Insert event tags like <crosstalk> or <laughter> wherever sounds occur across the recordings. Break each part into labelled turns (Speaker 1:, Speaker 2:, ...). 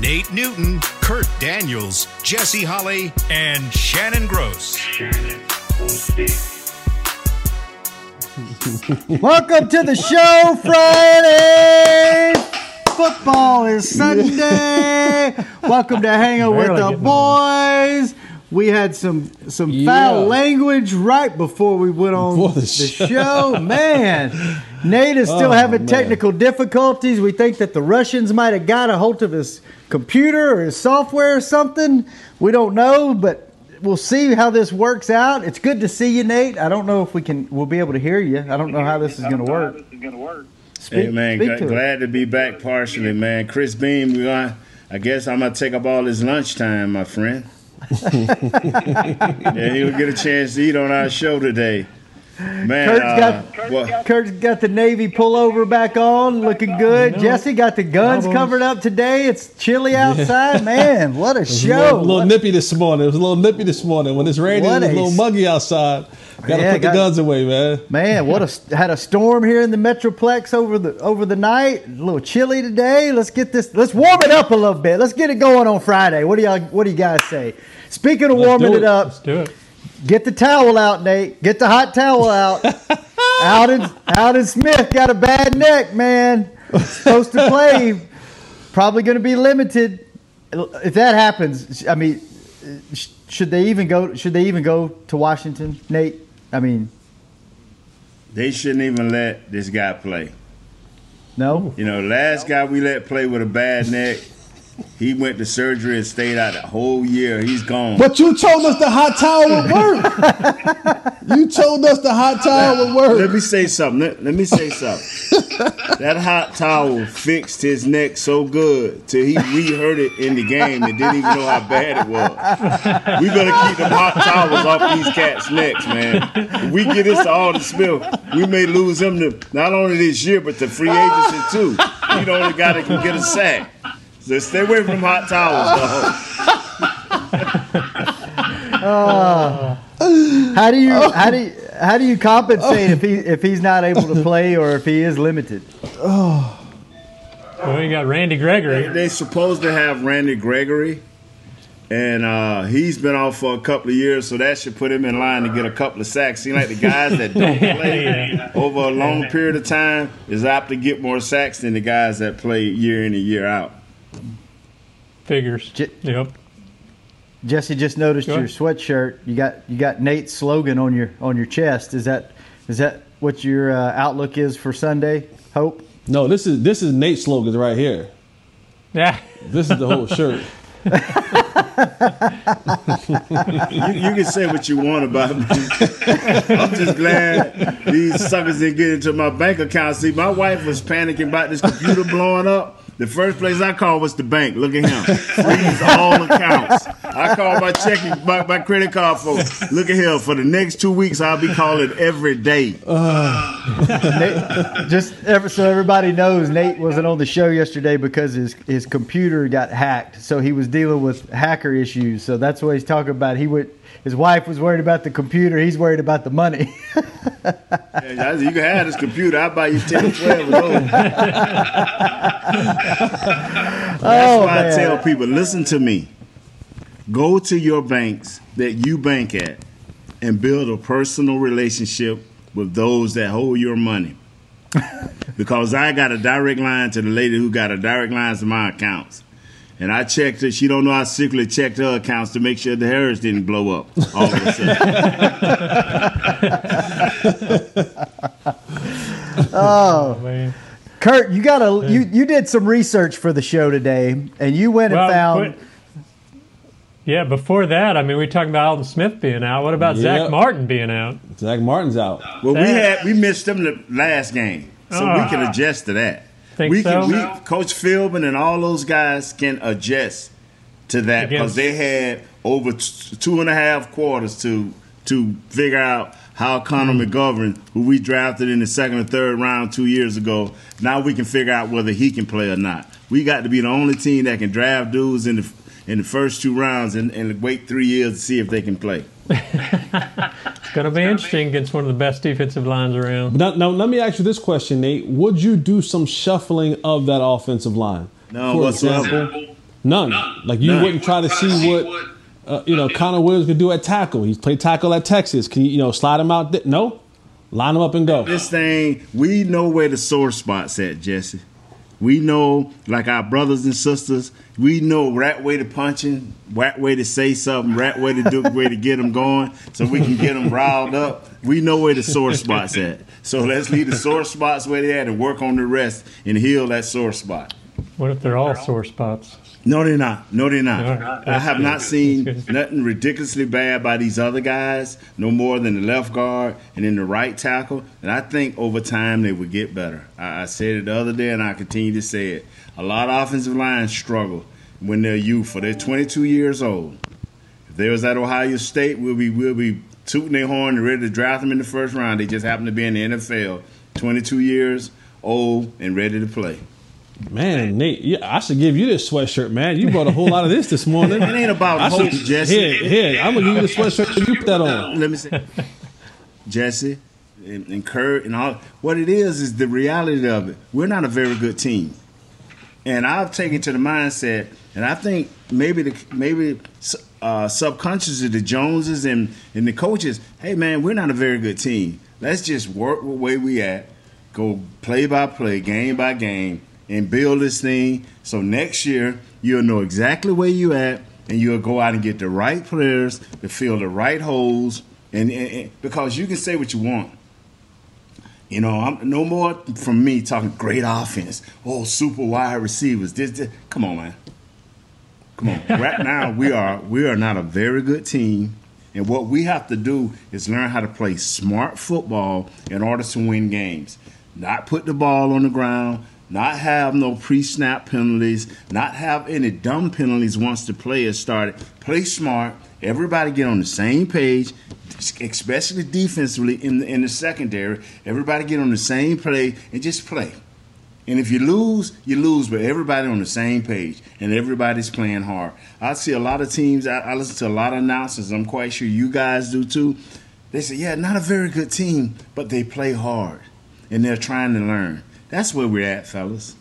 Speaker 1: Nate Newton, Kurt Daniels, Jesse Holly, and Shannon Gross. <laughs>
Speaker 2: Welcome to the show, Friday. Football is Sunday. <laughs> Welcome to Hanging with the
Speaker 3: getting
Speaker 2: boys. We had some some
Speaker 3: Yeah.
Speaker 2: foul language right before we went on
Speaker 3: Before the
Speaker 2: the
Speaker 3: show.
Speaker 2: show. Man, Nate is still
Speaker 3: Oh,
Speaker 2: having
Speaker 3: man.
Speaker 2: technical difficulties. We think that the Russians might have got a hold of his computer or his software or something. We don't know, but we'll see how this works out. It's good to see you, Nate. I don't know if we can we'll be able to hear you. I don't know how this is going to work. Speak,
Speaker 4: Hey man,
Speaker 2: speak
Speaker 4: gl-
Speaker 2: to it.
Speaker 4: glad to be back partially, man. Chris Beam, we going I guess I'm gonna take up all his lunchtime, my friend. <laughs> yeah, he'll get a chance to eat on our show today. Man,
Speaker 2: Kurt's
Speaker 4: uh,
Speaker 2: got-
Speaker 4: well,
Speaker 2: Kurt's got the Navy pullover back on, looking good.
Speaker 3: know.
Speaker 2: Jesse got the guns
Speaker 3: Almost.
Speaker 2: covered up today. It's chilly outside. <laughs> Man, what a
Speaker 3: show! a
Speaker 2: show.
Speaker 3: little, little nippy this morning. It was a little nippy this morning. When it's raining,
Speaker 2: What
Speaker 3: it's a
Speaker 2: a
Speaker 3: little muggy outside. Got to
Speaker 2: Yeah,
Speaker 3: put the
Speaker 2: got-
Speaker 3: guns away, man.
Speaker 2: Man, what a had a storm here in the Metroplex over the over the night. A little chilly today. Let's get this. Let's warm it up a little bit. Let's get it going on Friday. What do y'all What do you guys say? Speaking of
Speaker 3: Let's
Speaker 2: warming it
Speaker 3: it.
Speaker 2: up,
Speaker 3: Let's do it.
Speaker 2: Get the towel out, Nate. Get the hot towel out. <laughs> Aldon Aldon Smith got a bad neck, man. Supposed to play. Probably going to be limited. If that happens, I mean, should they even go? Should they even go to Washington, Nate? I mean,
Speaker 4: they shouldn't even let this guy play.
Speaker 2: no.
Speaker 4: You know, last guy we let play with a bad neck, he went to surgery and stayed out a whole year. He's gone.
Speaker 3: But you told us the hot towel would <laughs> work. you told us the hot towel would work.
Speaker 4: Let me say something. Let, let me say something. that hot towel fixed his neck so good till he re-heard it in the game and didn't even know how bad it was. We better keep them hot towels off these cats' necks, man. If we get this to Aldon Smith, we may lose him to not only this year but the free agency too. He the only guy that can get a sack. So stay away from hot towels, dog. <laughs>
Speaker 2: How do you how do you, how do you compensate if he if he's not able to play or if he is limited?
Speaker 5: Well, you got Randy Gregory.
Speaker 4: They supposed to have Randy Gregory, and uh, he's been off for a couple of years, so that should put him in line to get a couple of sacks. Seems like the guys that don't <laughs> play
Speaker 5: Yeah.
Speaker 4: over a long period of time is apt to get more sacks than the guys that play year in and year out.
Speaker 5: Figures.
Speaker 2: J-
Speaker 5: Yep.
Speaker 2: Jesse just noticed
Speaker 5: Go
Speaker 2: your
Speaker 5: ahead.
Speaker 2: sweatshirt. You got you got Nate's slogan on your on your chest. Is that is that what your uh, outlook is for Sunday? Hope.
Speaker 3: No, this is this is Nate's slogan right here.
Speaker 5: Yeah.
Speaker 3: This is the whole shirt. <laughs>
Speaker 4: You, you can say what you want about me. I'm just glad these suckers didn't get into my bank account. See, my wife was panicking about this computer blowing up. The first place I called was the bank. Look at him. Freeze all accounts. I called my checking, my, my credit card folks. Look at him. For the next two weeks, I'll be calling every day. <sighs>
Speaker 2: Nate, just ever, so everybody knows, Nate wasn't on the show yesterday because his his computer got hacked. So he was dealing with hacker issues. So that's what he's talking about. He would. His wife was worried about the computer. He's worried about the money. <laughs>
Speaker 4: Yeah, You can have this computer. I'll buy you 10 or 12 of those. <laughs> That's
Speaker 2: Oh,
Speaker 4: why I tell people listen to me. Go to your banks that you bank at and build a personal relationship with those that hold your money. <laughs> because I got a direct line to the lady who got a direct line to my accounts. And I checked her. She don't know I secretly checked her accounts to make sure the hers didn't blow up all of a sudden. <laughs> <laughs>
Speaker 5: Oh, man.
Speaker 2: Kurt, you got a you you did some research for the show today, and you went and found.
Speaker 5: but- yeah, before that, I mean, we talked about Aldon Smith being out. What about Zach Martin being out?
Speaker 3: Zach Martin's out.
Speaker 4: Well, we had we missed him the last game, so we can
Speaker 5: Ah.
Speaker 4: adjust to that.
Speaker 5: Think
Speaker 4: we
Speaker 5: so?
Speaker 4: can, we, Coach Philbin and all those guys can adjust to that because they had over t- two and a half quarters to to figure out how Connor
Speaker 5: Mm.
Speaker 4: McGovern, who we drafted in the second or third round two years ago, now we can figure out whether he can play or not. We got to be the only team that can draft dudes in the in the first two rounds and, and wait three years to see if they can play.
Speaker 5: It's going to be interesting against one of the best defensive lines around.
Speaker 3: Now, now, let me ask you this question, Nate. Would you do some shuffling of that offensive line?
Speaker 4: No,
Speaker 3: For
Speaker 4: whatsoever.
Speaker 3: example, none. Like you
Speaker 4: None.
Speaker 3: wouldn't try to see what uh, you know Connor Williams could do at tackle. He's played tackle at Texas. Can you you know slide him out? Th- no, line him up and go.
Speaker 4: This thing, we know where the sore spots at, Jesse. We know, like our brothers and sisters, we know right way to punching, right way to say something, right way to do, way to get them going, so we can get them riled up. We know where the sore spots at. So let's leave the sore spots where they at and work on the rest and heal that sore spot.
Speaker 5: What if they're all sore spots?
Speaker 4: No, they're not. No, they're not.
Speaker 5: Right.
Speaker 4: I have not seen <laughs> nothing ridiculously bad by these other guys, no more than the left guard and then the right tackle. And I think over time they would get better. I, I said it the other day and I continue to say it. A lot of offensive lines struggle when they're youth, youthful. They're 22 years old. If they was at Ohio State, we'll be we'll be tooting their horn and ready to draft them in the first round. They just happen to be in the NFL, 22 years old and ready to play.
Speaker 3: Man, Nate, yeah, I should give you this sweatshirt, man. You brought a whole lot of this this morning. <laughs>
Speaker 4: It ain't about
Speaker 3: I
Speaker 4: hope,
Speaker 3: should-
Speaker 4: Jesse.
Speaker 3: Here, here, I'm gonna give you the sweatshirt. You put that on.
Speaker 4: let me say, Jesse and, and Kurt and all. What it is is the reality of it. We're not a very good team, and I've taken to the mindset, and I think maybe the maybe uh, subconsciously the Joneses and and the coaches. Hey man, we're not a very good team. Let's just work the way we at, go play by play, game by game, and build this thing. So next year you'll know exactly where you at, and you'll go out and get the right players to fill the right holes. And, and, and because you can say what you want, you know, I'm no more from me talking great offense. Oh, super wide receivers. This, this. come on, man. Come on. Right <laughs> now, we are we are not a very good team, and what we have to do is learn how to play smart football in order to win games. Not put the ball on the ground. Not have no pre-snap penalties. Not have any dumb penalties once the play has started. Play smart. Everybody get on the same page, especially defensively in the, in the secondary. Everybody get on the same play and just play. And if you lose, you lose, but everybody on the same page and everybody's playing hard. I see a lot of teams, I, I listen to a lot of announcers, I'm quite sure you guys do too. They say, yeah, not a very good team, but they play hard and they're trying to learn. That's where we're at, fellas.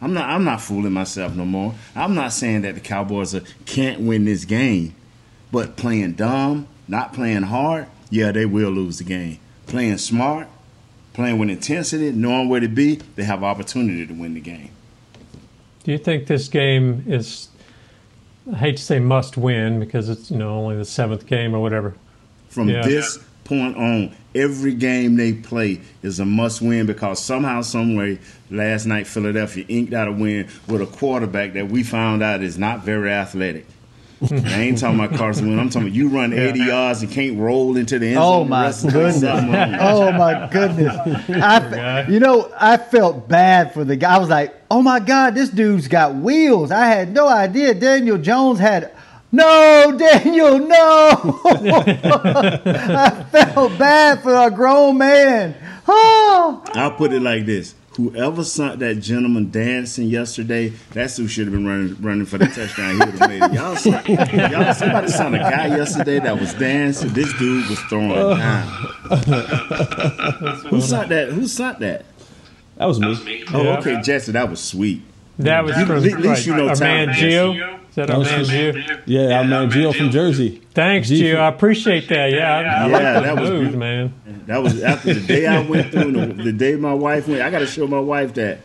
Speaker 4: I'm not I'm not fooling myself no more. I'm not saying that the Cowboys are, can't win this game, but playing dumb, not playing hard, yeah, they will lose the game. Playing smart, playing with intensity, knowing where to be, they have opportunity to win the game.
Speaker 5: Do you think this game is? I hate to say must win because it's you know only the seventh game or whatever.
Speaker 4: From
Speaker 5: Yeah.
Speaker 4: this point on, every game they play is a must win because somehow, some way, last night Philadelphia inked out a win with a quarterback that we found out is not very athletic. I ain't talking about Carson Wentz. I'm talking about you run 80 yards and can't roll into the end oh zone.
Speaker 2: Oh my
Speaker 4: rest of the
Speaker 2: goodness! Oh my goodness! I, fe- you know, I felt bad for the guy. I was like, "Oh my God, this dude's got wheels." I had no idea Daniel Jones had. No, Daniel, no! <laughs> I felt bad for a grown man. Oh,
Speaker 4: I'll put it like this. Whoever saw that gentleman dancing yesterday, that's who should have been running running for the touchdown. He would have made it. Y'all, saw, y'all somebody saw a guy yesterday that was dancing. This dude was throwing down. who saw that? Who saw that?
Speaker 3: That was me.
Speaker 4: Oh,
Speaker 5: Yeah.
Speaker 4: okay, Jesse, that was sweet.
Speaker 5: That was
Speaker 4: You-
Speaker 5: from
Speaker 4: at least
Speaker 5: right,
Speaker 4: you know
Speaker 5: our
Speaker 4: Tom
Speaker 5: man Gio. Is that our
Speaker 3: was
Speaker 5: man
Speaker 3: from-
Speaker 5: Gio?
Speaker 3: Yeah, our man Gio from Jersey.
Speaker 5: Thanks,
Speaker 3: G-
Speaker 5: Gio. I appreciate that. Yeah, I, I
Speaker 4: Yeah,
Speaker 5: like
Speaker 4: that
Speaker 5: those
Speaker 4: was
Speaker 5: moves,
Speaker 4: beautiful.
Speaker 5: man.
Speaker 4: That was after the day I went through, the, the day my wife went. I got to show my wife that,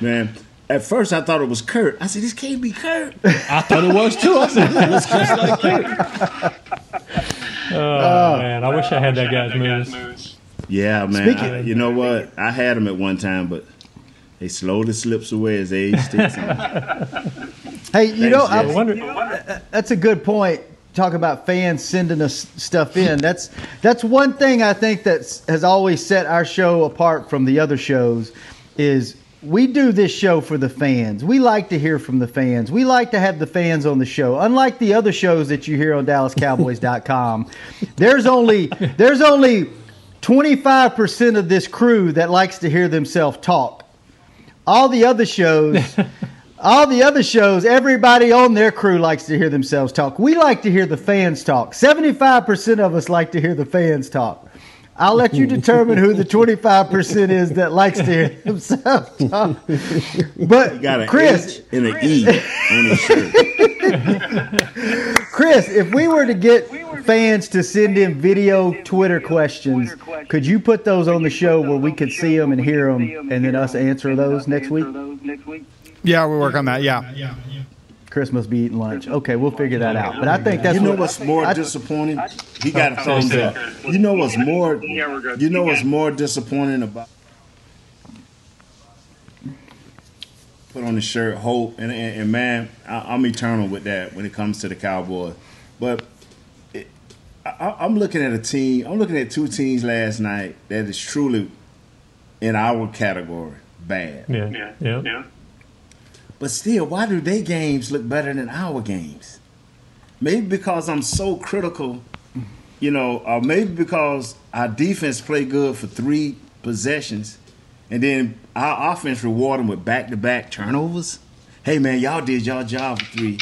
Speaker 4: man. At first, I thought it was Kurt. I said, "This can't be Kurt."
Speaker 3: I thought it was too. I said, this looks just like Kurt.
Speaker 5: Oh, uh, man, I wish I had that guy's moves.
Speaker 4: Yeah, man.
Speaker 2: Speaking-
Speaker 4: I- you know what? I had them at one time, but they slowly slips away as age takes on. <laughs>
Speaker 2: hey, you know. I
Speaker 5: wonder.
Speaker 2: that's a good point. Talk about fans sending us stuff in. That's that's one thing I think that has always set our show apart from the other shows is we do this show for the fans. We like to hear from the fans. We like to have the fans on the show. Unlike the other shows that you hear on DallasCowboys.com, <laughs> there's only there's only 25% of this crew that likes to hear themselves talk. All the other shows <laughs> all the other shows, everybody on their crew likes to hear themselves talk. We like to hear the fans talk. 75% of us like to hear the fans talk. I'll let you <laughs> determine who the 25% is that likes to hear themselves talk. <laughs> But
Speaker 4: You got an
Speaker 2: Chris,
Speaker 4: H and an E on his shirt.
Speaker 2: Chris, if we were to get fans to send in video Twitter questions, could you put those on the show where we could see them and hear them and then us answer those next week?
Speaker 6: Yeah, we'll work on that. Yeah.
Speaker 2: Chris must be eating lunch. Okay, we'll figure that out. But I think that's
Speaker 4: You know what's more
Speaker 2: I-
Speaker 4: disappointing? He got a thumbs up. You know what's more? You know what's more disappointing about? Put on the shirt, hope, and and, and man, I, I'm eternal with that when it comes to the Cowboys. But it, I, I'm looking at a team. I'm looking at two teams last night that is truly in our category bad.
Speaker 5: Yeah. Yeah. Yeah.
Speaker 4: But still, why do they games look better than our games? Maybe because I'm so critical, you know, or maybe because our defense play good for three possessions, and then our offense reward them with back-to-back turnovers. Hey man, y'all did y'all job for three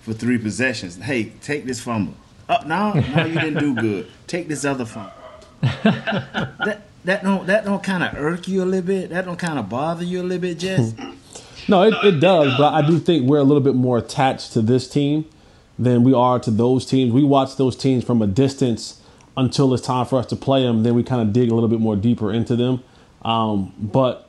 Speaker 4: for three possessions. Hey, take this fumble. Oh no, no, you didn't do good. Take this other fumble. <laughs> that that don't that don't kind of irk you a little bit. That don't kind of bother you a little bit, Jess. <laughs>
Speaker 3: No, it, it does, but I do think we're a little bit more attached to this team than we are to those teams. We watch those teams from a distance until it's time for us to play them. Then we kind of dig a little bit more deeper into them. Um, but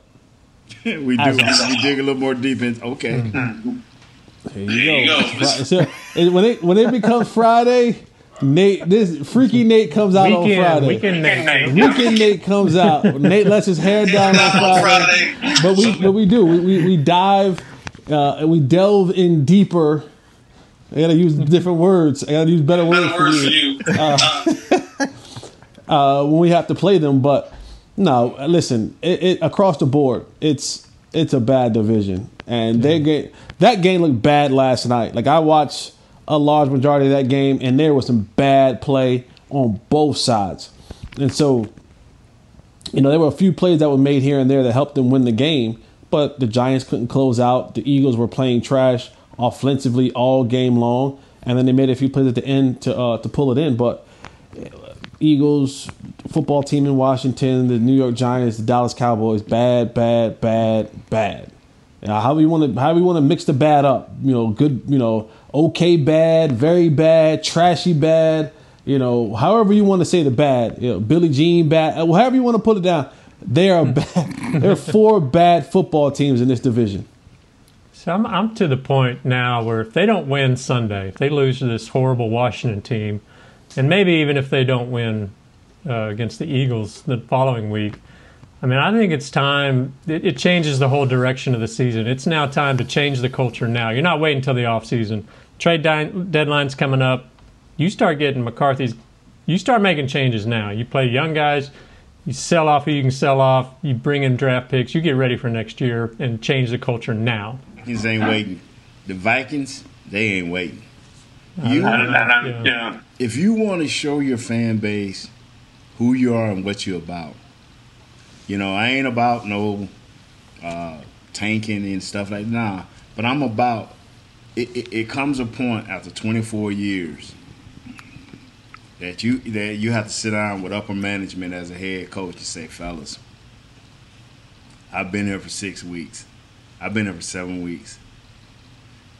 Speaker 3: <laughs>
Speaker 4: we do.
Speaker 3: As
Speaker 4: We dig a little more deep in. Okay.
Speaker 3: there you go. Fri- so, when it when it becomes Friday, Nate, this freaky Nate comes out on Friday.
Speaker 5: Weekend. Nate.
Speaker 3: Weekend Nate comes out. Nate lets his hair down on <laughs> Friday. But we but we do. We we, we dive uh, and we delve in deeper. I gotta use different words. I gotta use better words for you. <laughs> Uh, when we have to play them, but no, listen. It, it across the board, it's it's a bad division, and they get that game looked bad last night. Like I watched a large majority of that game, and there was some bad play on both sides, and so you know, there were a few plays that were made here and there that helped them win the game, but the Giants couldn't close out. The Eagles were playing trash offensively all game long, and then they made a few plays at the end to uh, to pull it in. But Eagles, football team in Washington, the New York Giants, the Dallas Cowboys, bad, bad, bad, bad. Now, how we want to how we want to mix the bad up? You know, good. You know, okay, bad, very bad, trashy, bad. You know, however you want to say the bad. You know, Billy Jean bad. uh, However you want to put it down. They are bad. <laughs> there are four bad football teams in this division.
Speaker 5: So I'm, I'm to the point now where if they don't win Sunday, if they lose to this horrible Washington team, and maybe even if they don't win uh, against the Eagles the following week, I mean, I think it's time. It, it changes the whole direction of the season. It's now time to change the culture now. You're not waiting until the offseason. Trade di- deadline's coming up. You start getting McCarthy's. You start making changes now. You play young guys. You sell off who you can sell off. You bring in draft picks. You get ready for next year and change the culture now.
Speaker 4: Vikings ain't waiting. The Vikings, they ain't waiting. You,
Speaker 5: Yeah.
Speaker 4: if you want to show your fan base who you are and what you're about, you know, I ain't about no uh, tanking and stuff like nah. But I'm about. It, it, it comes a point after 24 years that you that you have to sit down with upper management as a head coach and say, fellas, I've been here for six weeks. I've been here for seven weeks.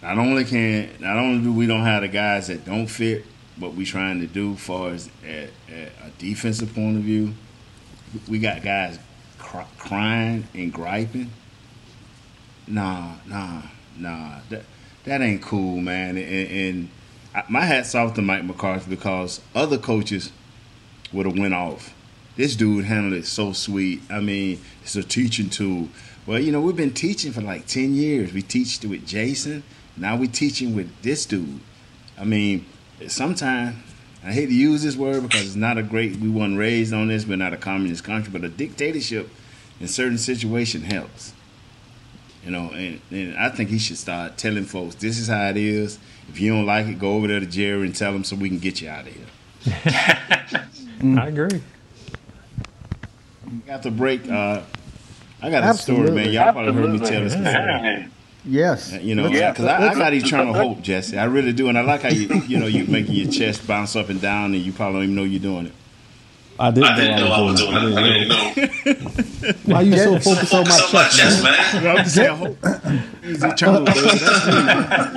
Speaker 4: Not only can not only do we don't have the guys that don't fit what we trying to do, far as at, at a defensive point of view, we got guys cry, crying and griping. Nah, nah, nah. That that ain't cool, man. And, and I, my hat's off to Mike McCarthy because other coaches would have went off. This dude handled it so sweet. I mean, it's a teaching tool. Well, you know, we've been teaching for like ten years. We teached with Jason. Now we teaching with this dude. I mean, sometimes I hate to use this word because it's not a great. We weren't raised on this. We're not a communist country, but a dictatorship in certain situation helps. You know, and, and I think he should start telling folks this is how it is. If you don't like it, go over there to Jerry and tell him so we can get you out of here. <laughs>
Speaker 5: I agree.
Speaker 4: Got the break. Uh, I got a story, man. Y'all probably heard me tell this before.
Speaker 2: Yes.
Speaker 4: Uh, you know,
Speaker 2: Let's-
Speaker 4: because I, I
Speaker 2: let's-
Speaker 4: got eternal hope, Jesse. I really do, and I like how you, you know, you making your chest bounce up and down, and you probably don't even know you're doing it.
Speaker 3: I didn't know I was doing it. I didn't know. <laughs> Why you so focused on my chest, man?
Speaker 4: I'm just saying, hope <laughs> is eternal.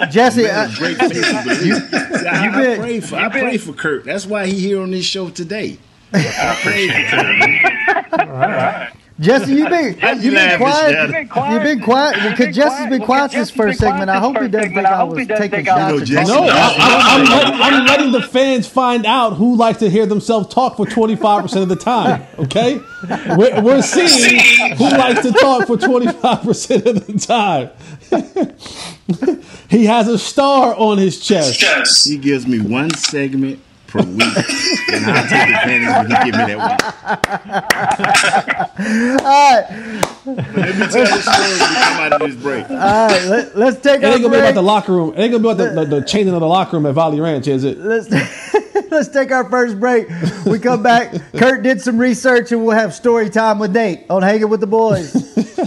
Speaker 2: Jesse, I-
Speaker 4: great faith to I, I
Speaker 2: been-
Speaker 4: pray for, I pray for Kurt. That's why he here on this show today. I <laughs> pray for Kurt.
Speaker 2: Jesse, you've been <laughs>
Speaker 4: Why you
Speaker 2: you've been quiet. You've been quiet because Jesse's been quiet this first segment. I hope he doesn't think I was taking
Speaker 4: You know,
Speaker 2: shots. at
Speaker 4: Jesse-
Speaker 3: No, I, I, I'm, letting, I'm letting the fans find out who likes to hear themselves talk for 25% of the time. Okay, we're, we're seeing who likes to talk for 25% of the time. <laughs> he has a star on his chest.
Speaker 4: He gives me one segment per week, and I'll take advantage when he give me that one.
Speaker 2: All right,
Speaker 4: But let me tell the story when we come out of this break.
Speaker 2: all right. Let, let's take
Speaker 3: It
Speaker 2: our
Speaker 3: ain't gonna be about the locker room. It ain't gonna be about the, the, the chaining of the locker room at Valley Ranch, is it?
Speaker 2: Let's <laughs> let's take our first break. We come back. Kurt did some research, and we'll have story time with Nate on Hanging with the Boys. <laughs>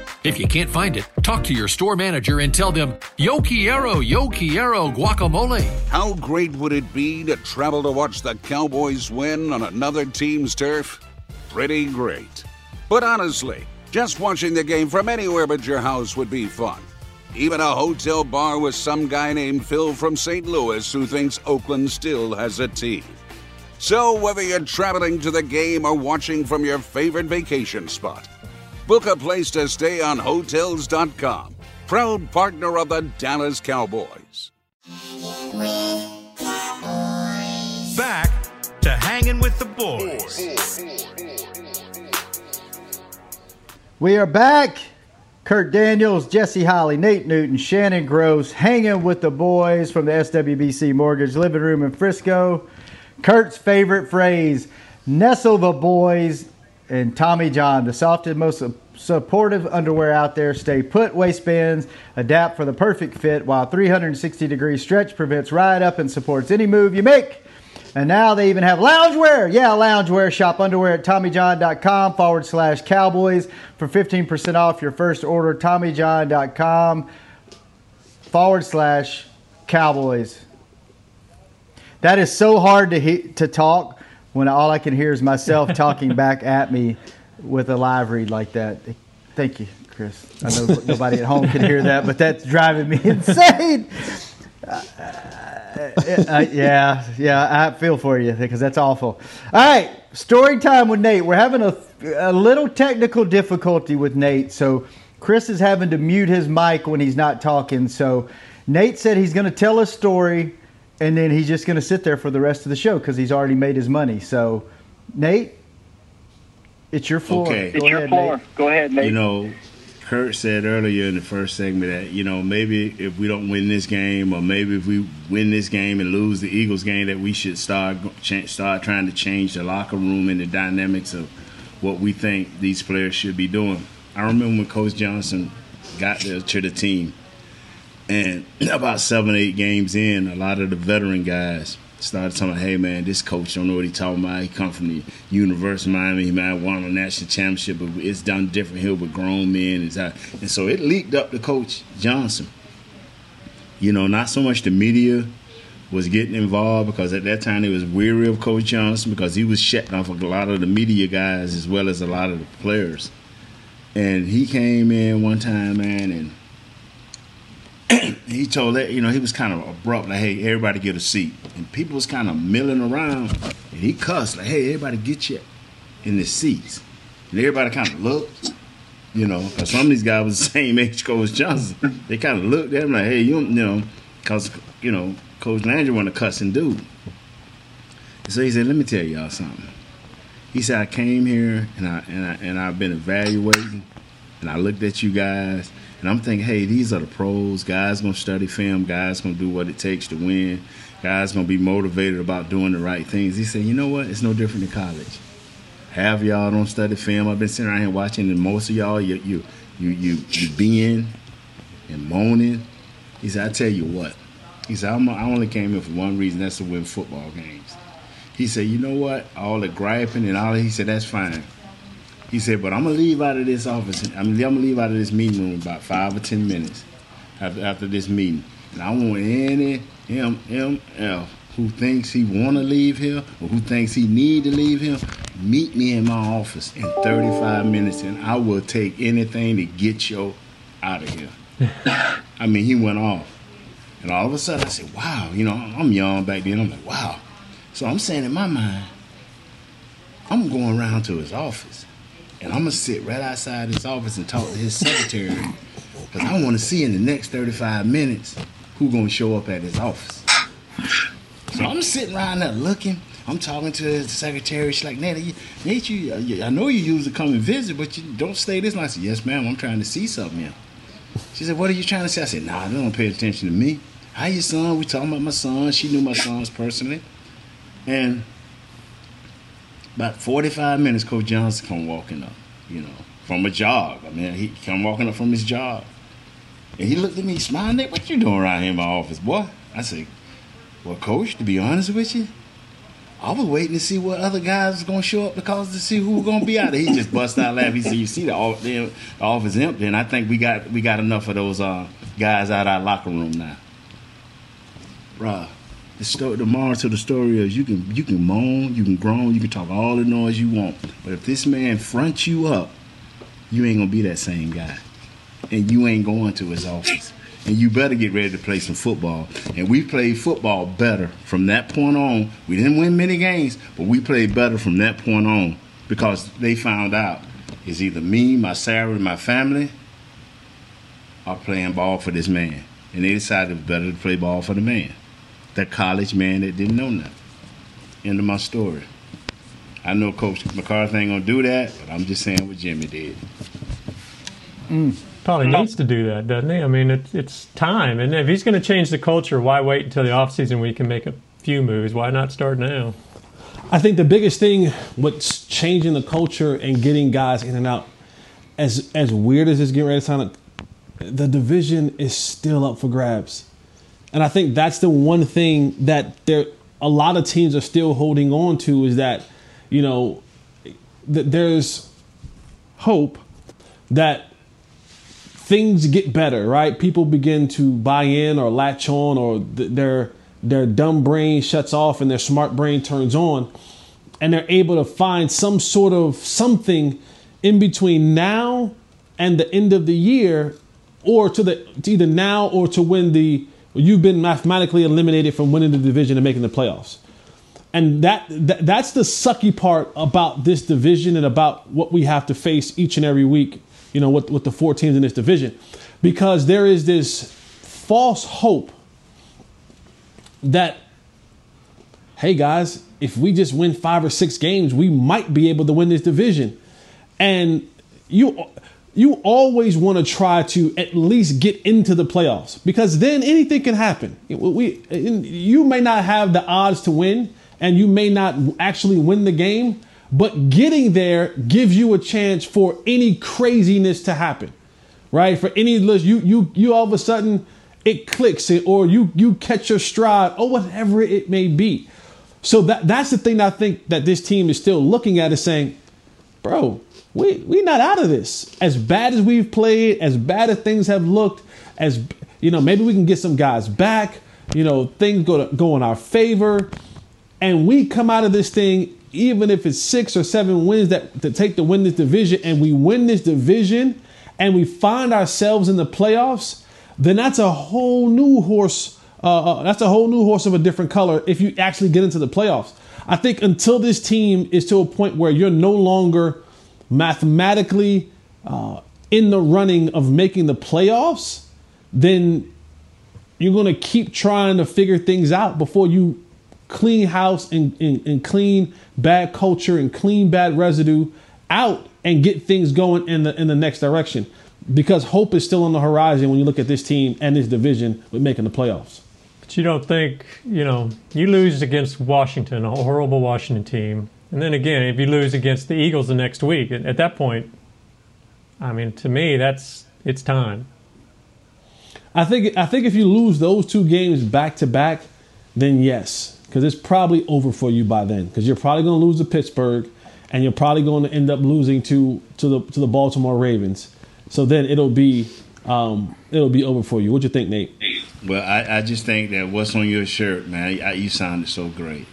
Speaker 7: If you can't find it, talk to your store manager and tell them, Yo quiero, yo quiero guacamole.
Speaker 8: How great would it be to travel to watch the Cowboys win on another team's turf? Pretty great. But honestly, just watching the game from anywhere but your house would be fun. Even a hotel bar with some guy named Phil from St. Louis who thinks Oakland still has a team. So, whether you're traveling to the game or watching from your favorite vacation spot, book a place to stay on Hotels.com, proud partner of the Dallas Cowboys.
Speaker 1: Back to hanging with the boys.
Speaker 2: We are back. Kurt Daniels, Jesse Holly, Nate Newton, Shannon Gross, hanging with the boys from the SWBC Mortgage Living Room in Frisco. Kurt's favorite phrase, nestle the boys and Tommy John, the softest, most supportive underwear out there. Stay put waistbands, adapt for the perfect fit, while 360 degree stretch prevents ride up and supports any move you make. And now they even have loungewear. Yeah, loungewear. Shop underwear at TommyJohn.com forward slash cowboys for 15% off your first order. TommyJohn.com forward slash cowboys. That is so hard to he- to talk when all I can hear is myself talking back at me with a live read like that. Thank you, Chris. I know <laughs> nobody at home can hear that, but that's driving me <laughs> insane. Uh, uh, yeah, yeah, I feel for you because that's awful. All right, story time with Nate. We're having a, a little technical difficulty with Nate, so Chris is having to mute his mic when he's not talking. So Nate said he's going to tell a story, and then he's just going to sit there for the rest of the show because he's already made his money. So, Nate, it's your floor.
Speaker 4: Okay.
Speaker 2: Go
Speaker 4: It's
Speaker 2: ahead,
Speaker 4: your floor.
Speaker 2: Nate.
Speaker 9: Go ahead, Nate.
Speaker 4: You know, Kurt said earlier in the first segment that you know maybe if we don't win this game, or maybe if we win this game and lose the Eagles game, that we should start start trying to change the locker room and the dynamics of what we think these players should be doing. I remember when Coach Johnson got there to the team, and <clears throat> about seven, eight games in, a lot of the veteran guys started talking, "Hey man, this coach don't know what he talking about. He come from the University of Miami. He might have won a national championship, but it's done different here with grown men." And so it leaked up to Coach Johnson. You know, not so much the media was getting involved because at that time they was weary of Coach Johnson because he was shutting off a lot of the media guys as well as a lot of the players. And he came in one time, man, and <clears throat> he told that you know he was kind of abrupt, like, "Hey, everybody get a seat," and people was kind of milling around, and he cussed, like, "Hey, everybody get you in the seats," and everybody kind of looked, you know, because some of these guys was <laughs> the same age Coach Johnson. They kind of looked at him like, "Hey, you, you know," because you know Coach Landry wasn't a cussing dude. So he said, "Let me tell y'all something." He said, "I came here and I and I and I've been evaluating, and I looked at you guys." And I'm thinking, hey, these are the pros. Guys gonna study film. Guys gonna do what it takes to win. Guys gonna be motivated about doing the right things. He said, you know what? It's no different in college. Half y'all don't study film. I've been sitting around here watching, and most of y'all, you you you you you being and moaning. He said, I tell you what. He said, I only came here for one reason. That's to win football games. He said, you know what? All the griping and all. He said, that's fine. He said, but I'm gonna leave out of this office. I'm, I'm gonna leave out of this meeting room about five or ten minutes after after this meeting, and I want any M M F who thinks he want to leave here or who thinks he need to leave here, meet me in my office in 35 minutes, and I will take anything to get you out of here. <laughs> I mean, he went off, and all of a sudden I said, "Wow," you know, I'm young back then. I'm like, "Wow." So I'm saying in my mind, I'm going around to his office. And I'm gonna sit right outside his office and talk to his secretary because I want to see in the next 35 minutes who gonna show up at his office. So I'm sitting around there looking. I'm talking to the secretary. She's like, Nate, Nate, you, uh, you- I know you usually come and visit, but you don't stay this long. I said, Yes, ma'am. I'm trying to see something here. She said, What are you trying to say? I said, Nah, they don't pay attention to me. How your son? We talking about my son. She knew my sons personally, and about 45 minutes, Coach Johnson come walking up, you know, from a jog. I mean, he come walking up from his job. And he looked at me, smiling, Nick, what you doing around here in my office, boy? I said, well, Coach, to be honest with you, I was waiting to see what other guys was going to show up because to see who was going to be out there. He just bust out laughing. He said, you see the, office empty, and I think we got we got enough of those uh, guys out of our locker room now. Bruh, the story, the moral to the story is you can you can moan, you can groan, you can talk all the noise you want, but if this man fronts you up, you ain't gonna be that same guy, and you ain't going to his office, and you better get ready to play some football. And we played football better from that point on. We didn't win many games, but we played better from that point on because they found out it's either me, my salary, my family, are playing ball for this man, and they decided it was better to play ball for the man that college man that didn't know nothing. End of my story. I know Coach McCarthy ain't gonna do that, but I'm just saying what Jimmy did.
Speaker 5: Mm, probably needs to do that, doesn't he? I mean, it's it's time, and if he's going to change the culture, why wait until the offseason when he can make a few moves? Why not start now?
Speaker 3: I think the biggest thing what's changing the culture and getting guys in and out, as as weird as it's getting ready to sound, the division is still up for grabs, and I think that's the one thing that there a lot of teams are still holding on to is that you know that there's hope that things get better, right? People begin to buy in or latch on, or th- their their dumb brain shuts off and their smart brain turns on, and they're able to find some sort of something in between now and the end of the year, or to the to either now or to when the you've been mathematically eliminated from winning the division and making the playoffs. And that, that that's the sucky part about this division and about what we have to face each and every week, you know, with, with the four teams in this division. Because there is this false hope that, hey guys, if we just win five or six games, we might be able to win this division. And you you always want to try to at least get into the playoffs because then anything can happen. We, you may not have the odds to win and you may not actually win the game, but getting there gives you a chance for any craziness to happen, right? For any you you you all of a sudden it clicks it or you you catch your stride or whatever it may be. So that that's the thing I think that this team is still looking at is saying, bro, we we not out of this. As bad as we've played, as bad as things have looked, as you know, maybe we can get some guys back. You know, things go to, go in our favor, and we come out of this thing even if it's six or seven wins that to take to win this division, and we win this division, and we find ourselves in the playoffs, then that's a whole new horse. Uh, uh, that's a whole new horse of a different color if you actually get into the playoffs. I think until this team is to a point where you're no longer mathematically uh, in the running of making the playoffs, then you're going to keep trying to figure things out before you clean house and, and, and, clean bad culture and clean bad residue out and get things going in the in the next direction. Because hope is still on the horizon when you look at this team and this division with making the playoffs.
Speaker 5: But you don't think, you know, you lose against Washington, a horrible Washington team, and then again, if you lose against the Eagles the next week, at, that point, I mean, to me, that's it's time.
Speaker 3: I think I think if you lose those two games back to back, then yes, because it's probably over for you by then. Because you're probably going to lose to Pittsburgh, and you're probably going to end up losing to to the to the Baltimore Ravens. So then it'll be um, it'll be over for you. What do you think, Nate?
Speaker 4: Well, I, I just think that what's on your shirt, man. I, you sounded so great.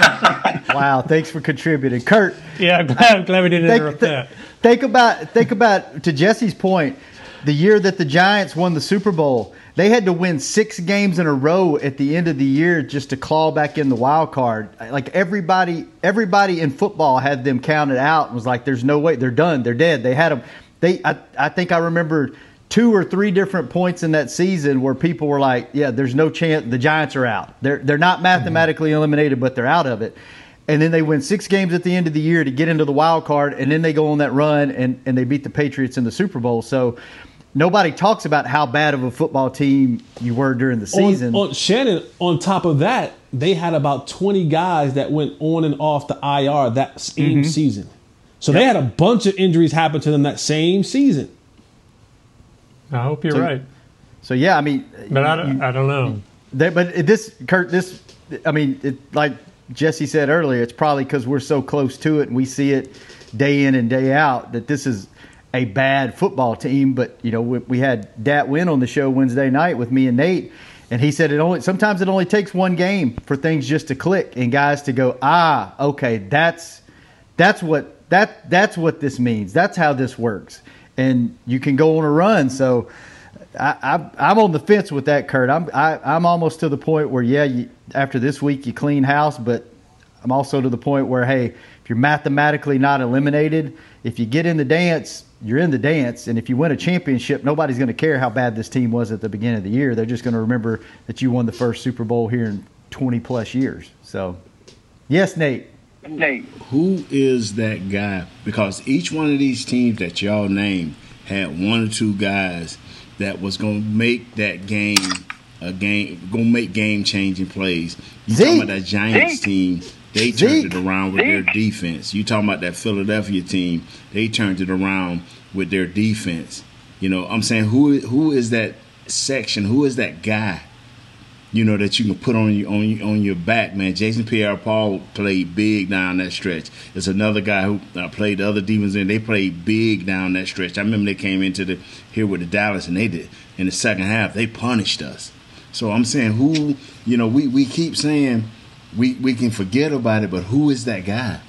Speaker 4: <laughs>
Speaker 2: wow, thanks for contributing, Kurt.
Speaker 5: Yeah, I'm glad, glad we didn't think, interrupt
Speaker 2: th-
Speaker 5: that.
Speaker 2: Think about think about to Jesse's point, the year that the Giants won the Super Bowl, they had to win six games in a row at the end of the year just to claw back in the wild card. Like everybody, everybody in football had them counted out and was like, "There's no way, they're done, they're dead." They had them. They, I, I think I remember two or three different points in that season where people were like, "Yeah, there's no chance the Giants are out. They're they're not mathematically eliminated, but they're out of it." And then they win six games at the end of the year to get into the wild card, and then they go on that run and and they beat the Patriots in the Super Bowl. So nobody talks about how bad of a football team you were during the season.
Speaker 3: On, on, Shannon, on top of that, they had about 20 guys that went on and off the IR that same mm-hmm. season. So yep. they had a bunch of injuries happen to them that same season.
Speaker 5: I hope you're
Speaker 2: so,
Speaker 5: right.
Speaker 2: So yeah, I mean,
Speaker 5: but I don't, you, I don't know.
Speaker 2: They, but this, Kurt, this, I mean, it, like Jesse said earlier, it's probably because we're so close to it and we see it day in and day out that this is a bad football team. But you know, we, we had Dat Win on the show Wednesday night with me and Nate, and he said it only sometimes it only takes one game for things just to click and guys to go, ah, okay, that's that's what that that's what this means. That's how this works and you can go on a run. So I, I, am on the fence with that, Kurt. I'm I, am i am almost to the point where yeah, you, after this week you clean house, but I'm also to the point where hey, if you're mathematically not eliminated, if you get in the dance, you're in the dance, and if you win a championship, nobody's going to care how bad this team was at the beginning of the year. They're just going to remember that you won the first Super Bowl here in 20 plus years. So, yes, Nate.
Speaker 4: Nate. Who is that guy? Because each one of these teams that y'all named had one or two guys that was going to make that game a game, going to make game changing plays. You Zeke. talking about that Giants Zeke. team? They turned Zeke. it around with their defense. You talking about that Philadelphia team? They turned it around with their defense. You know, I'm saying who who is that section? Who is that guy you know, that you can put on your on, your, on your back, man. Jason Pierre-Paul played big down that stretch. There's another guy who uh, played the other demons, and they played big down that stretch. I remember they came into the here with the Dallas, and they did in the second half. They punished us. So I'm saying, who, you know, we we keep saying we we can forget about it, but who is that guy?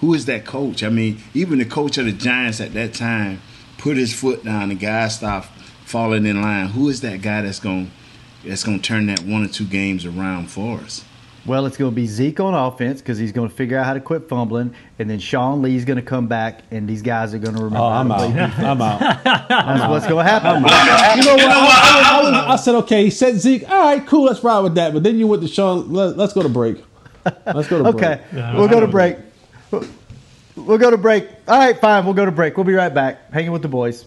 Speaker 4: Who is that coach? I mean, even the coach of the Giants at that time put his foot down, the guys stopped falling in line. Who is that guy that's going that's going to turn that one or two games around for us?
Speaker 2: Well, it's going to be Zeke on offense because he's going to figure out how to quit fumbling, and then Sean Lee's going to come back, and these guys are going to remember.
Speaker 3: Oh, I'm out.
Speaker 2: defense.
Speaker 3: I'm out.
Speaker 2: That's what's going to happen.
Speaker 3: You know what? I, I, I, was- I said, okay, he said Zeke. All right, cool. Let's ride with that. But then you went to Sean. Let, let's go to break. Let's go to break.
Speaker 2: Okay, we'll go to break. We'll go to break. All right, fine. We'll go to break. We'll be right back. Hanging with the boys.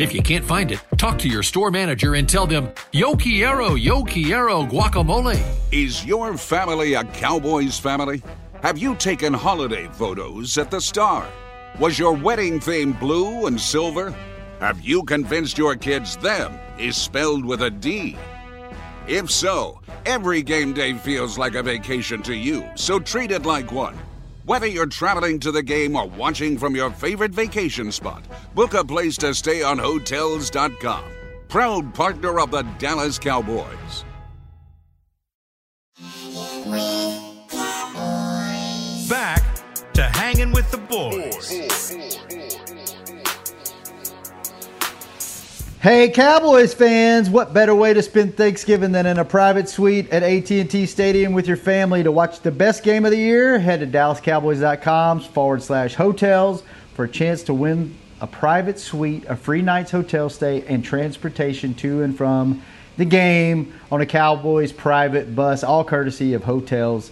Speaker 7: If you can't find it, talk to your store manager and tell them, Yo quiero, yo quiero guacamole.
Speaker 8: Is your family a Cowboys family? Have you taken holiday photos at the Star? Was your wedding theme blue and silver? Have you convinced your kids them is spelled with a D? If so, every game day feels like a vacation to you, so treat it like one. Whether you're traveling to the game or watching from your favorite vacation spot, book a place to stay on Hotels.com. Proud partner of the Dallas Cowboys.
Speaker 1: Back to hanging with the boys.
Speaker 2: Hey Cowboys fans, what better way to spend Thanksgiving than in a private suite at AT&T Stadium with your family to watch the best game of the year? Head to DallasCowboys.com forward slash hotels for a chance to win a private suite, a free night's hotel stay, and transportation to and from the game on a Cowboys private bus, all courtesy of Hotels.com.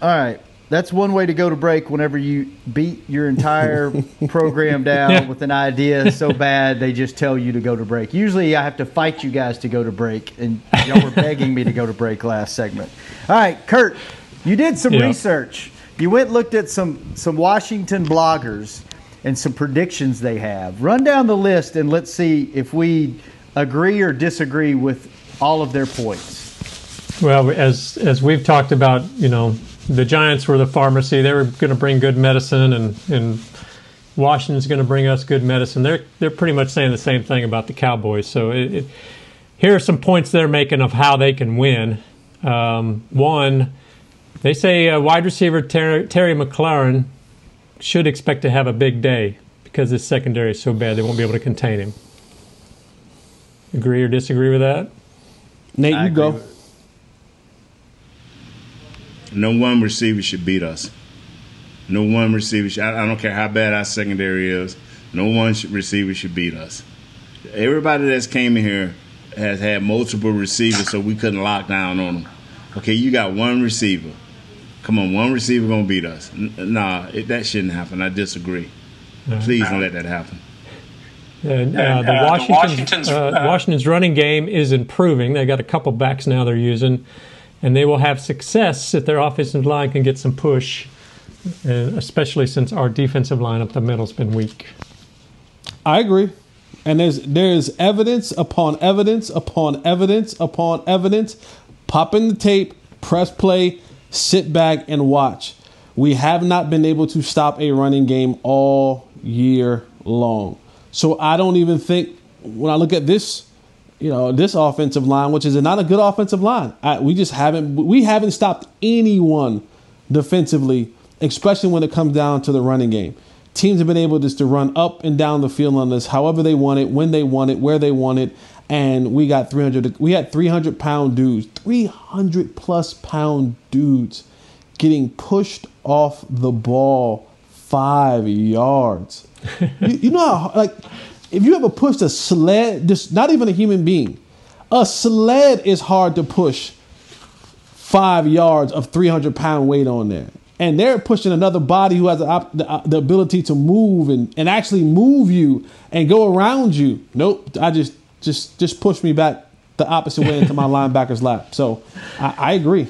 Speaker 2: All right. That's one way to go to break whenever you beat your entire <laughs> program down with an idea so bad they just tell you to go to break. Usually I have to fight you guys to go to break, and y'all were begging me to go to break last segment. All right, Kurt, you did some
Speaker 5: Yeah.
Speaker 2: research. You went looked at some, some Washington bloggers and some predictions they have. Run down the list and let's see if we agree or disagree with all of their points.
Speaker 5: Well, as as we've talked about, you know, the Giants were the pharmacy. They were going to bring good medicine, and and Washington's going to bring us good medicine. They're they're pretty much saying the same thing about the Cowboys. So it, it, here are some points they're making of how they can win. Um, one, they say uh, wide receiver Terry, Terry McLaurin should expect to have a big day because his secondary is so bad they won't be able to contain him. Agree or disagree with that?
Speaker 3: Nate,
Speaker 2: I
Speaker 3: you
Speaker 2: agree
Speaker 3: go.
Speaker 2: with-
Speaker 4: No one receiver should beat us. No one receiver. Should, I, I don't care how bad our secondary is. No one should, receiver should beat us. Everybody that's came in here has had multiple receivers, so we couldn't lock down on them. Okay, you got one receiver. Come on, one receiver gonna beat us. N- nah, it, that shouldn't happen. I disagree. Please don't let that happen.
Speaker 5: And, uh, the,
Speaker 9: uh, Washington's,
Speaker 5: uh,
Speaker 9: uh,
Speaker 5: Washington's running game is improving. They got a couple backs now they're using, and they will have success if their offensive line can get some push, uh, especially since our defensive line up the middle's been weak.
Speaker 3: I agree. And there's there's evidence upon evidence upon evidence upon evidence. Pop in the tape, press play, sit back and watch. We have not been able to stop a running game all year long. So I don't even think when I look at this, you know, this offensive line, which is not a good offensive line, I, we just haven't we haven't stopped anyone defensively, especially when it comes down to the running game teams have been able just to run up and down the field on us however they want it, when they want it, where they want it. And we got 300, we had 300 pound dudes, 300 plus pound dudes getting pushed off the ball five yards. <laughs> you, you know how, like, if you ever pushed a sled, just not even a human being, a sled is hard to push five yards of 300 pound weight on there and they're pushing another body who has the, op- the, uh, the, ability to move and, and actually move you and go around you. Nope, I just just just push me back the opposite way into my <laughs> linebacker's lap. So I, I, agree.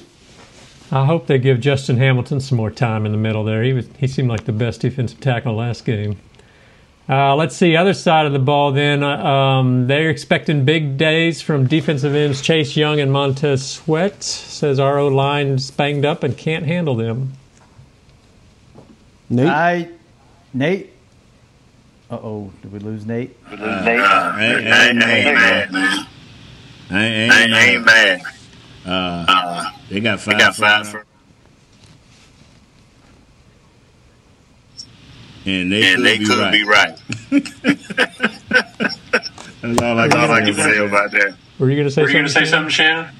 Speaker 5: I hope they give Justin Hamilton some more time in the middle there. He was he seemed like the best defensive tackle last game. Uh, let's see other side of the ball. Then uh, um, they're expecting big days from defensive ends Chase Young and Montez Sweat. Says our O line's banged up and can't handle them.
Speaker 3: Nate?
Speaker 2: I, Nate. Uh oh, did we lose Nate?
Speaker 9: Uh, I ain't, I ain't mad, man. I ain't, I ain't, I ain't mad.
Speaker 4: Uh, uh, they got five.
Speaker 9: They got five. For,
Speaker 4: and they
Speaker 9: and
Speaker 4: could,
Speaker 9: they
Speaker 4: be,
Speaker 9: could
Speaker 4: right.
Speaker 9: be right. <laughs>
Speaker 4: That's all I
Speaker 9: That's all I
Speaker 4: can
Speaker 9: can say about that.
Speaker 5: Were you going to say
Speaker 9: Were you
Speaker 5: something?
Speaker 9: going to say something, Shannon?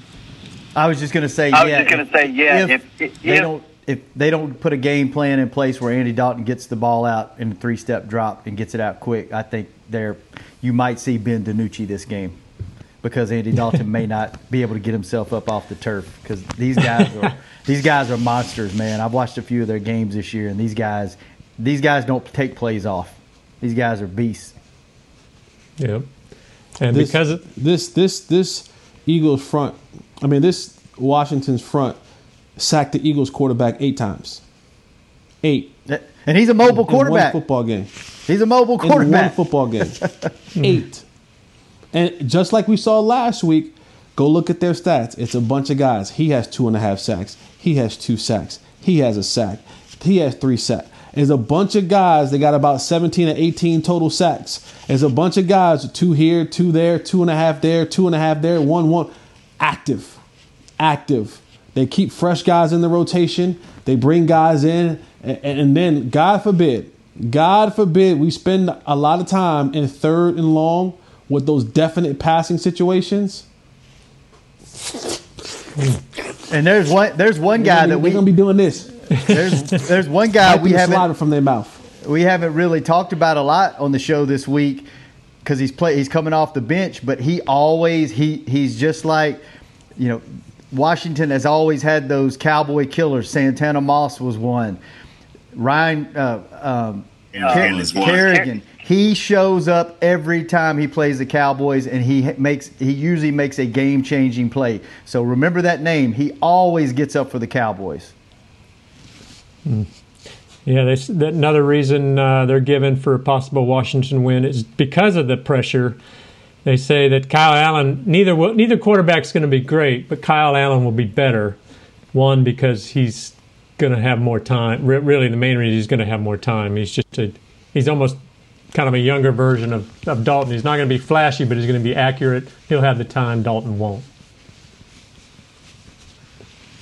Speaker 2: I was just going to say,
Speaker 9: I was
Speaker 2: yeah.
Speaker 9: just going to say, yeah.
Speaker 2: If,
Speaker 9: If, if,
Speaker 2: they
Speaker 9: if-
Speaker 2: don't, if they don't put a game plan in place where Andy Dalton gets the ball out in a three-step drop and gets it out quick, I think there you might see Ben DiNucci this game because Andy Dalton may not be able to get himself up off the turf because these guys are <laughs> these guys are monsters, man. I've watched a few of their games this year, and these guys these guys don't take plays off. These guys are beasts.
Speaker 5: Yeah, And
Speaker 3: this,
Speaker 5: because it,
Speaker 3: this this this Eagles front, I mean this Washington's front sacked the Eagles quarterback eight times. Eight.
Speaker 2: And he's a mobile
Speaker 3: In
Speaker 2: quarterback.
Speaker 3: one football game.
Speaker 2: He's a mobile
Speaker 3: In one
Speaker 2: quarterback.
Speaker 3: football game. <laughs> eight. And just like we saw last week, go look at their stats. It's a bunch of guys. He has two and a half sacks. He has two sacks. He has a sack. He has three sacks. There's a bunch of guys that got about 17 or 18 total sacks. There's a bunch of guys, two here, two there, two and a half there, two and a half there, one, one. Active. Active. They keep fresh guys in the rotation. They bring guys in. And, and then, God forbid, God forbid, we spend a lot of time in third and long with those definite passing situations.
Speaker 2: And there's one there's one guy
Speaker 3: They're
Speaker 2: that we
Speaker 3: they're gonna be doing this.
Speaker 2: There's there's one guy we
Speaker 3: the
Speaker 2: haven't
Speaker 3: from their mouth.
Speaker 2: we haven't really talked about a lot on the show this week because he's play he's coming off the bench, but he always he he's just like you know Washington has always had those cowboy killers. Santana Moss was one. Ryan uh, um,
Speaker 9: Yeah,
Speaker 2: Ker- Kerrigan. He shows up every time he plays the Cowboys, and he makes he usually makes a game changing play. So remember that name. He always gets up for the Cowboys.
Speaker 5: Yeah, another reason uh, they're given for a possible Washington win is because of the pressure. They say that Kyle Allen, neither will, neither quarterback's going to be great, but Kyle Allen will be better. One because he's going to have more time. Re- really, the main reason he's going to have more time. He's just a, he's almost kind of a younger version of, of Dalton. He's not going to be flashy, but he's going to be accurate. He'll have the time Dalton won't.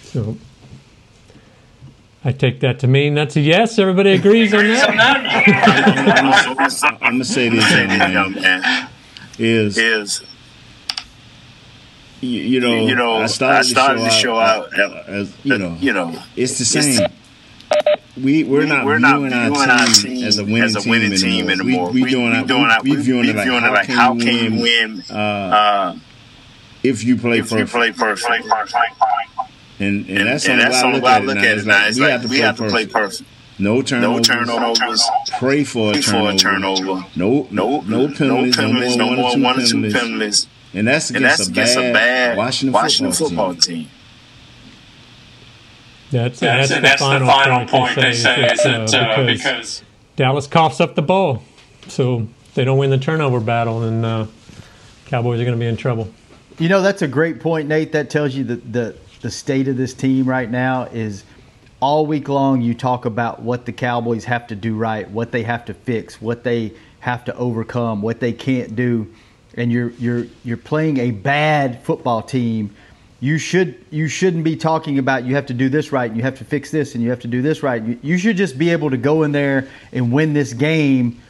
Speaker 5: So I take that to mean that's a yes. Everybody agrees on that. <laughs>
Speaker 4: I'm gonna say this, young man. Is
Speaker 9: is
Speaker 4: you, you know
Speaker 9: You know,
Speaker 4: I started,
Speaker 9: I started
Speaker 4: the
Speaker 9: the
Speaker 4: show
Speaker 9: show
Speaker 4: out,
Speaker 9: out,
Speaker 4: as you know
Speaker 9: you know,
Speaker 4: it's the same.
Speaker 9: the-
Speaker 4: we we're
Speaker 9: we-
Speaker 4: not
Speaker 9: we're
Speaker 4: viewing,
Speaker 9: not viewing
Speaker 4: our,
Speaker 9: our
Speaker 4: team
Speaker 9: team
Speaker 4: as a winning,
Speaker 9: as a winning
Speaker 4: team,
Speaker 9: team
Speaker 4: anymore.
Speaker 9: anymore.
Speaker 4: We, we
Speaker 9: We-
Speaker 4: doing
Speaker 9: we
Speaker 4: it.
Speaker 9: doing it-
Speaker 4: We, we
Speaker 9: we-
Speaker 4: viewing
Speaker 9: we
Speaker 4: it like
Speaker 9: viewing it
Speaker 4: how
Speaker 9: like,
Speaker 4: can
Speaker 9: how can you
Speaker 4: win,
Speaker 9: win,
Speaker 4: uh,
Speaker 9: uh,
Speaker 4: if you play
Speaker 9: if you
Speaker 4: perfect.
Speaker 9: play perfect.
Speaker 4: And, and,
Speaker 9: And,
Speaker 4: that's
Speaker 9: and
Speaker 4: the
Speaker 9: that's
Speaker 4: only I
Speaker 9: way I
Speaker 4: look
Speaker 9: look
Speaker 4: at
Speaker 9: at
Speaker 4: it
Speaker 9: it
Speaker 4: now.
Speaker 9: now.
Speaker 4: It's
Speaker 9: It's
Speaker 4: like
Speaker 9: like we have to play perfect.
Speaker 4: No turnovers.
Speaker 9: No turnovers.
Speaker 4: Pray for a turnover.
Speaker 9: for a turnover.
Speaker 4: No, no, no penalties. No,
Speaker 9: penalties,
Speaker 4: more
Speaker 9: no more
Speaker 4: one,
Speaker 9: one
Speaker 4: or
Speaker 9: or
Speaker 4: two
Speaker 9: two
Speaker 4: penalties.
Speaker 9: penalties.
Speaker 4: And that's
Speaker 9: And
Speaker 4: against,
Speaker 9: that's
Speaker 4: a,
Speaker 9: against
Speaker 4: bad
Speaker 9: a bad
Speaker 4: Washington,
Speaker 9: Washington
Speaker 4: football,
Speaker 9: football
Speaker 4: team.
Speaker 9: team.
Speaker 5: That's,
Speaker 10: That's-
Speaker 5: that's,
Speaker 10: that's
Speaker 5: the
Speaker 10: the
Speaker 5: final,
Speaker 10: final
Speaker 5: point,
Speaker 10: point
Speaker 5: they
Speaker 10: they
Speaker 5: say,
Speaker 10: say
Speaker 5: is
Speaker 10: is
Speaker 5: that,
Speaker 10: that,
Speaker 5: uh,
Speaker 10: uh,
Speaker 5: because,
Speaker 10: because-
Speaker 5: Dallas coughs up the ball, so they don't win the turnover battle, and uh, Cowboys are going to be in trouble.
Speaker 2: You know, that's a great point, Nate. That tells you that the the state of this team right now is all week long you talk about what the Cowboys have to do right, what they have to fix, what they have to overcome, what they can't do. And you're you're you're playing a bad football team. You should you shouldn't be talking about you have to do this right and you have to fix this and you have to do this right. You, you should just be able to go in there and win this game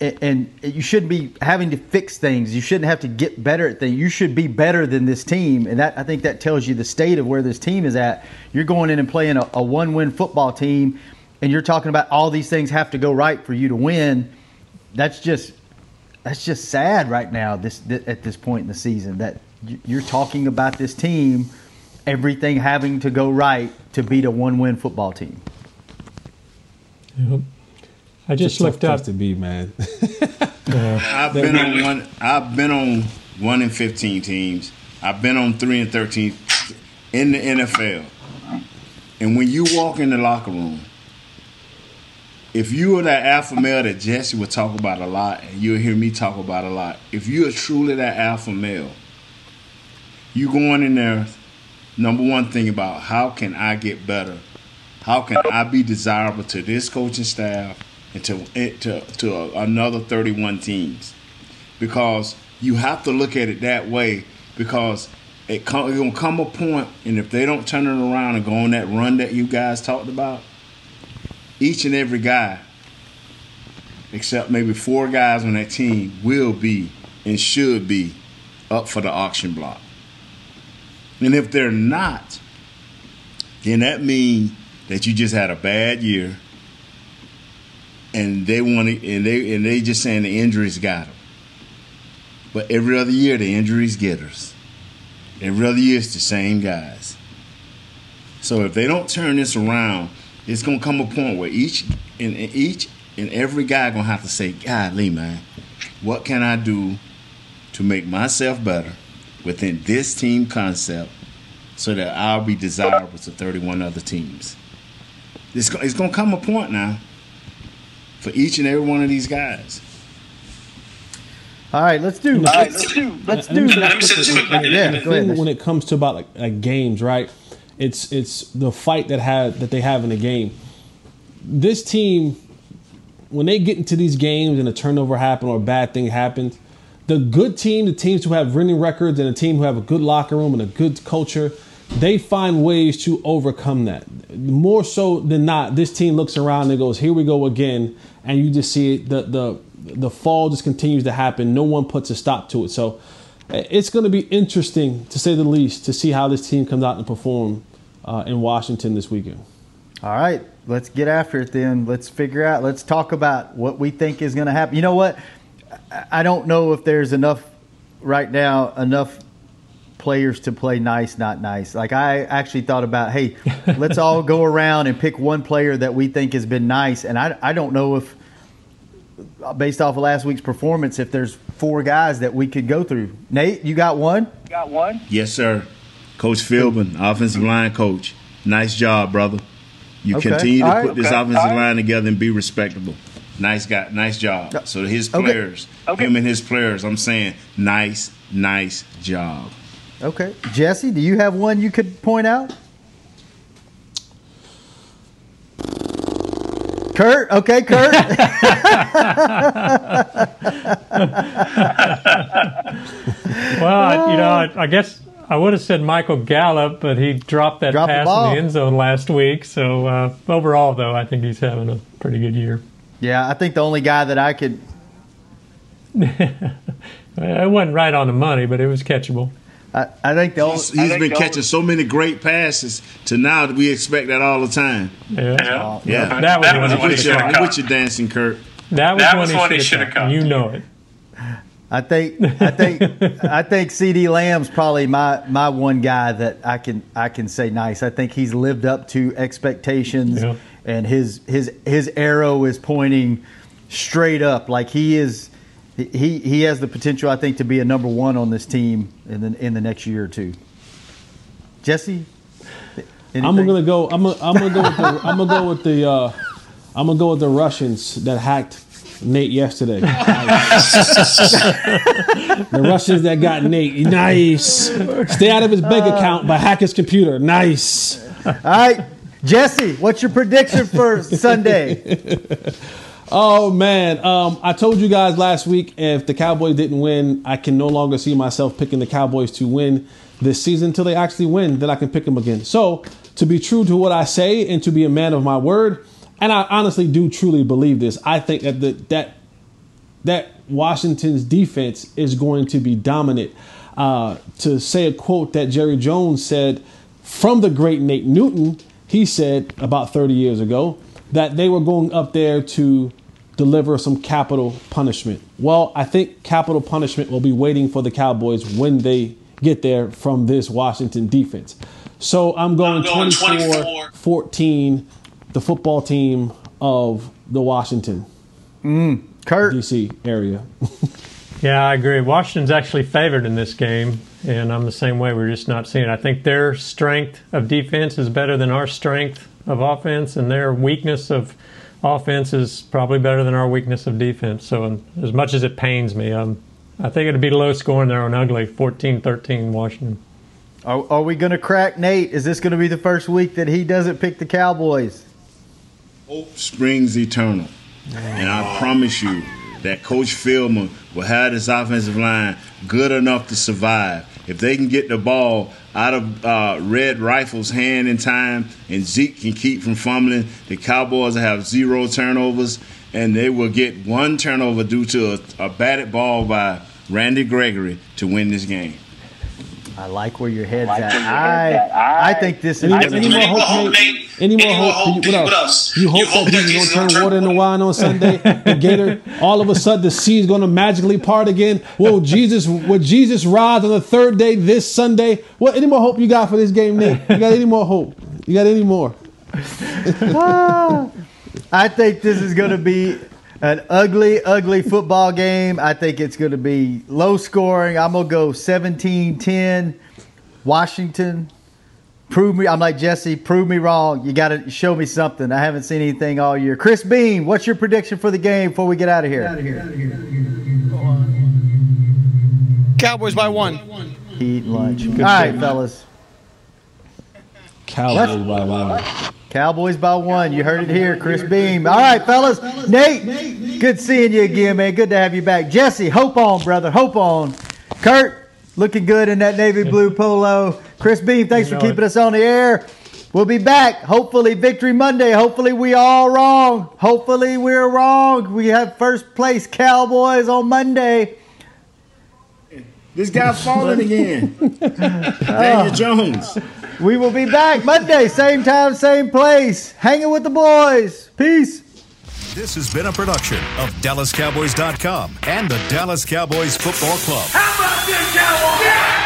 Speaker 2: and, you shouldn't be having to fix things. You shouldn't have to get better at things. You should be better than this team, and that I think that tells you the state of where this team is at. You're going in and playing a, a one-win football team, and you're talking about all these things have to go right for you to win. That's just that's just sad right now. This, th- at this point in the season that you're talking about this team, everything having to go right to beat a one-win football team.
Speaker 5: Yep. I just
Speaker 3: It's a tough
Speaker 5: looked up.
Speaker 3: place to be, man. <laughs>
Speaker 4: I've been on one. I've been on one in fifteen teams. I've been on three and thirteen in the NFL. And when you walk in the locker room, if you are that alpha male that Jesse would talk about a lot, and you'll hear me talk about a lot, if you are truly that alpha male, you going in there. Number one thing about how can I get better? How can I be desirable to this coaching staff to to to another 31 teams? Because you have to look at it that way. Because it come, it's gonna come a point, and if they don't turn it around and go on that run that you guys talked about, each and every guy, except maybe four guys on that team, will be and should be up for the auction block. And if they're not, then that means that you just had a bad year, and they want to, and they and they just saying the injuries got them. But every other year the injuries get us. Every other year it's the same guys. So if they don't turn this around, it's gonna come a point where each and and each and every guy gonna have to say, "Golly, man, what can I do to make myself better within this team concept, so that I'll be desirable to 31 other teams." It's, it's gonna come a point now for each and every one of these guys.
Speaker 2: All right, let's do.
Speaker 3: All right,
Speaker 2: let's do. Let's
Speaker 3: Let
Speaker 2: do.
Speaker 3: me say this
Speaker 2: do-
Speaker 3: quick.
Speaker 2: Yeah, go ahead.
Speaker 3: When it comes to about like, like games, right? It's it's the fight that had that they have in the game. This team, when they get into these games and a turnover happen or a bad thing happens, the good team, the teams who have winning records, and a team who have a good locker room and a good culture, they find ways to overcome that. More so than not, this team looks around and goes, "Here we go again," and you just see the the the fall just continues to happen. No one puts a stop to it. So it's going to be interesting, to say the least, to see how this team comes out and perform uh, in Washington this weekend.
Speaker 2: All right, let's get after it then. Let's figure out, let's talk about what we think is going to happen. You know what? I don't know if there's enough right now, enough players to play nice, not nice. Like I actually thought about, hey, let's all go around and pick one player that we think has been nice. And I, I don't know if, based off of last week's performance, if there's four guys that we could go through. Nate, you got one?
Speaker 11: Got one?
Speaker 4: Yes, sir. Coach Philbin, offensive line coach. Nice job, brother. You
Speaker 2: Okay.
Speaker 4: continue to
Speaker 2: All
Speaker 4: put
Speaker 2: right.
Speaker 4: this
Speaker 2: Okay.
Speaker 4: offensive
Speaker 2: All right.
Speaker 4: line together and be respectable. Nice guy, nice job. So his
Speaker 2: Okay.
Speaker 4: players, him and his players, I'm saying, nice, nice job.
Speaker 2: Okay. Jesse, do you have one you could point out? Kurt, okay, Kurt. <laughs>
Speaker 5: Well, I, you know, I, I guess I would have said Michael Gallup, but he dropped that
Speaker 2: Dropped the
Speaker 5: pass in the end zone last week. So uh, overall, though, I think he's having a pretty good year.
Speaker 2: yeah, I think the only guy that I could. <laughs>
Speaker 5: It wasn't right on the money, but it was catchable.
Speaker 2: I, I think the only.
Speaker 4: He's, he's been catching so many great passes to now that we expect that all the time.
Speaker 5: Yeah,
Speaker 4: Yeah,
Speaker 5: That was
Speaker 4: I'm
Speaker 5: when he should have caught.
Speaker 4: with dancing Kurt.
Speaker 5: That was,
Speaker 10: That
Speaker 5: when,
Speaker 10: was
Speaker 5: he
Speaker 10: he
Speaker 5: should
Speaker 10: shoulda
Speaker 5: have
Speaker 10: caught.
Speaker 5: caught. You know it.
Speaker 2: I think I think I think CeeDee Lamb's probably my my one guy that I can I can say nice. I think he's lived up to expectations
Speaker 5: Yeah.
Speaker 2: and his his his arrow is pointing straight up. Like he is, he he has the potential, I think, to be a number one on this team in the in the next year or two. Jesse,
Speaker 3: anything? I'm gonna go. I'm gonna, I'm gonna go with the. I'm gonna go with the. Uh, I'm gonna go with the Russians that hacked Nate yesterday. the Russians that got Nate. Nice. Stay out of his bank account, but hack his computer. Nice.
Speaker 2: All right, Jesse, what's your prediction for Sunday? <laughs>
Speaker 3: Oh man, um, I told you guys last week if the Cowboys didn't win, I can no longer see myself picking the Cowboys to win this season until they actually win. Then I can pick them again. So to be true to what I say and to be a man of my word, and I honestly do truly believe this. I think that the, that that Washington's defense is going to be dominant. Uh, to say a quote that Jerry Jones said from the great Nate Newton, he said about 30 years ago that they were going up there to deliver some capital punishment. Well, I think capital punishment will be waiting for the Cowboys when they get there from this Washington defense. So I'm going, I'm going 24, 24 14 the football team of the Washington,
Speaker 2: mm, Kurt.
Speaker 3: DC area. <laughs>
Speaker 5: yeah, I agree. Washington's actually favored in this game, and I'm the same way. We're just not seeing it. I think their strength of defense is better than our strength of offense, and their weakness of offense is probably better than our weakness of defense. So, um, as much as it pains me, um, I think it'd be low scoring there on ugly 14 13 Washington.
Speaker 2: Are, are we going to crack Nate? Is this going to be the first week that he doesn't pick the Cowboys?
Speaker 4: Hope springs eternal. And I promise you that Coach Philbin will have this offensive line good enough to survive. If they can get the ball out of uh, Red Rifle's hand in time and Zeke can keep from fumbling, the Cowboys have zero turnovers and they will get one turnover due to a, a batted ball by Randy Gregory to win this game.
Speaker 2: I like where your head's like at. I, I, I think this is.
Speaker 3: Any, any more hope, Nate? Any more hope? What else? What else? You hope, you hope that Jesus gonna turn water into wine on Sunday? <laughs> the Gator, all of a sudden, the sea is going to magically part again. Will Jesus? Will Jesus rise on the third day this Sunday? What? Any more hope you got for this game, Nate? You got any more hope? You got any more? <laughs>
Speaker 2: Ah, I think this is going to be an ugly, ugly football game. I think it's going to be low scoring. I'm going to go 17 10. Washington. Prove me. I'm like Jesse. Prove me wrong. You got to show me something. I haven't seen anything all year. Chris Beam, what's your prediction for the game before we get out of here? Out of here.
Speaker 6: Cowboys by one.
Speaker 2: Eat lunch. Good all right, fellas.
Speaker 3: Cowboys by one.
Speaker 2: Cowboys by one. You heard it here, Chris Beam. All right, fellas. Nate, good seeing you again, man. Good to have you back. Jesse, hope on, brother. Hope on. Kurt, looking good in that navy blue <laughs> polo. Chris Beam, thanks for keeping us on the air. We'll be back. Hopefully, Victory Monday. Hopefully, we all wrong. Hopefully, we're wrong. We have first place Cowboys on Monday.
Speaker 4: This guy falling again. Daniel uh, Jones.
Speaker 2: We will be back Monday, same time, same place. Hanging with the boys. Peace.
Speaker 1: This has been a production of DallasCowboys.com and the Dallas Cowboys Football Club.
Speaker 12: How about this, Cowboys? Yeah!